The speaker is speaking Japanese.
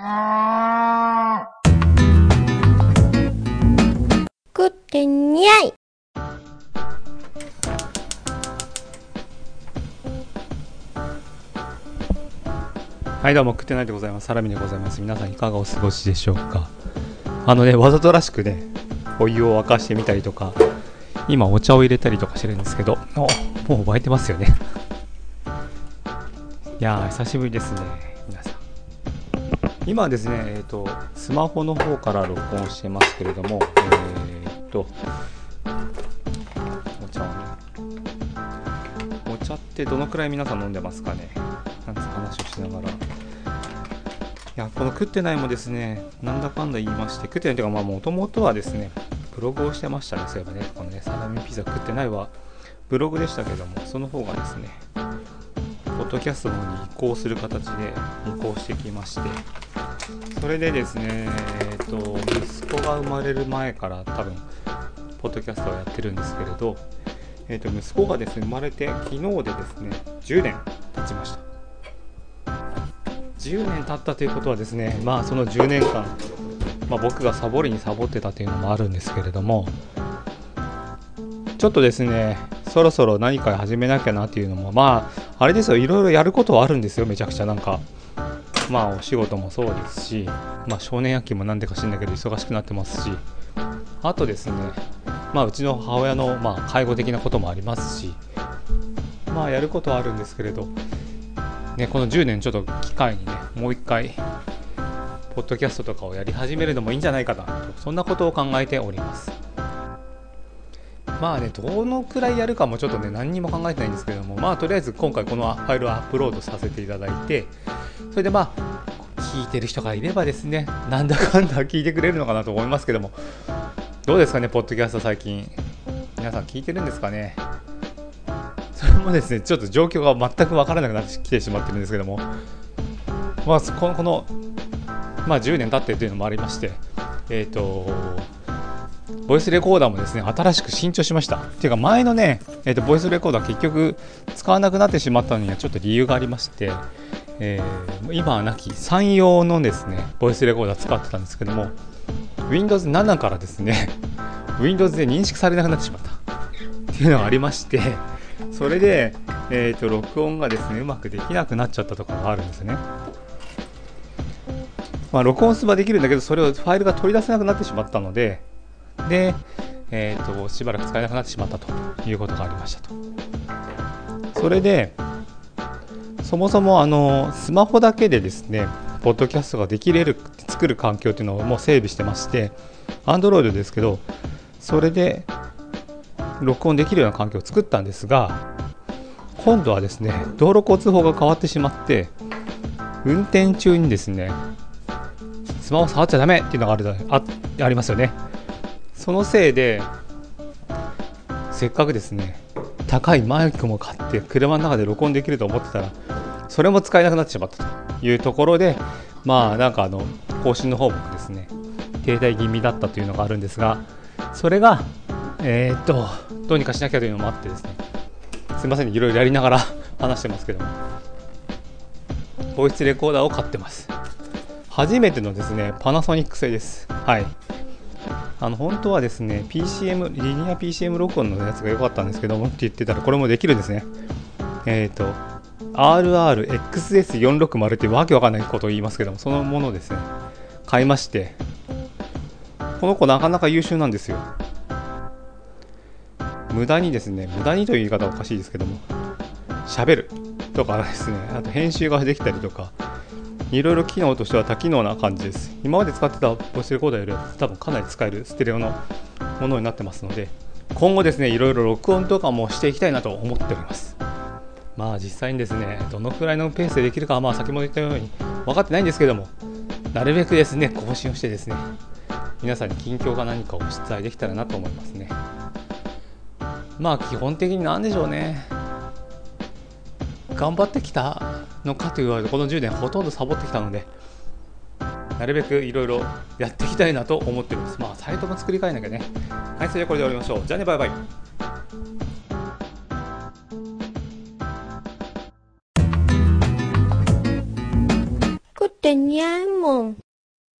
食ってにゃい。はいどうも食ってないでございます。サラミでございます。皆さんいかがお過ごしでしょうか。あのねわざとらしくねお湯を沸かしてみたりとか今お茶を入れたりとかしてるんですけどもう沸いてますよね。いやー久しぶりですね。皆さん。今はですねえっ、とスマホの方から録音してますけれどもえっ、とお茶をね。お茶ってどのくらい皆さん飲んでますかね。なんつう話をしながら。いやこの食ってないもですねなんだかんだ言いまして食ってないというかまあもともとはですねブログをしてましたね。そういえばねこのねサラミピザ食ってないはブログでしたけどもその方がですねポッドキャストの方に移行する形で移行してきましてそれでですねえっ、と息子が生まれる前から多分ポッドキャストをやってるんですけれどえー、と息子がですね生まれて昨日でですね10年経ちました。10年経ったということはですねまあその10年間、まあ、僕がサボりにサボってたというのもあるんですけれどもちょっとですねそろそろ何か始めなきゃなっていうのもまああれですよいろいろやることはあるんですよめちゃくちゃなんか。まあお仕事もそうですしまあ少年野球もなんでか知んないけど忙しくなってますしあとですねまあうちの母親のま介護的なこともありますしまあやることはあるんですけれどね、この10年ちょっと機会にねもう一回ポッドキャストとかをやり始めるのもいいんじゃないかなとそんなことを考えております。まあねどのくらいやるかもちょっとね何にも考えてないんですけどもまあとりあえず今回このファイルをアップロードさせていただいてそれでまあ聞いてる人がいればですねなんだかんだ聞いてくれるのかなと思いますけども。どうですかねポッドキャスト最近。皆さん聞いてるんですかね？それもですね、ちょっと状況が全く分からなくなってきてしまってるんですけども、まあ、このこの、まあ、10年経ってというのもありまして、えっ、ー、と、ボイスレコーダーもですね、新しく新調しました。っていうか、前のね、えーと、ボイスレコーダー結局使わなくなってしまったのにはちょっと理由がありまして、えー、今はなき山陽のですね、ボイスレコーダー使ってたんですけども、Windows 7からですね、Windows で認識されなくなってしまったっていうのがありまして、それで、えーと、録音がですねうまくできなくなっちゃったとかがあるんですね。まあ、録音すればできるんだけどそれをファイルが取り出せなくなってしまったのでで、えーと、しばらく使えなくなってしまったということがありましたと。それでそもそもあのスマホだけでですねポッドキャストができれる作る環境っていうのをもう整備してまして Android ですけどそれで録音できるような環境を作ったんですが今度はですね道路交通法が変わってしまって運転中にですねスマホ触っちゃダメっていうのがあるあありますよね。そのせいでせっかくですね高いマイクも買って車の中で録音できると思ってたらそれも使えなくなってしまったというところでまあなんかあの更新の方もですね停滞気味だったというのがあるんですがそれがえー、っとどうにかしなきゃというのもあってですねすいませんいろいろやりながら話してますけどもボイスレコーダーを買ってます。初めてのですねパナソニック製です。はい。あの本当はですね PCM リニア PCM 録音のやつが良かったんですけどもって言ってたらこれもできるんですね。えっ、ー、と RRXS460 ってわけわかんないことを言いますけどもそのものですね。買いまして。この子なかなか優秀なんですよ。無駄にですね、無駄にという言い方はおかしいですけども、喋るとかですね、あと編集ができたりとか、いろいろ機能としては多機能な感じです。今まで使ってたボイスレコーダーよりは多分かなり使えるステレオのものになってますので、今後ですね、いろいろ録音とかもしていきたいなと思っております。まあ実際にですね、どのくらいのペースでできるかはまあ先も言ったように分かってないんですけども、なるべくですね、更新をしてですね、皆さんに近況か何かをお伝えできたらなと思いますね。まあ基本的に何でしょうね頑張ってきたのかと言われるとこの10年ほとんどサボってきたのでなるべくいろいろやっていきたいなと思ってます。まあサイトも作り変えなきゃね。はいそれではこれで終わりましょう。じゃあねバイバイ。食ってにゃいもん。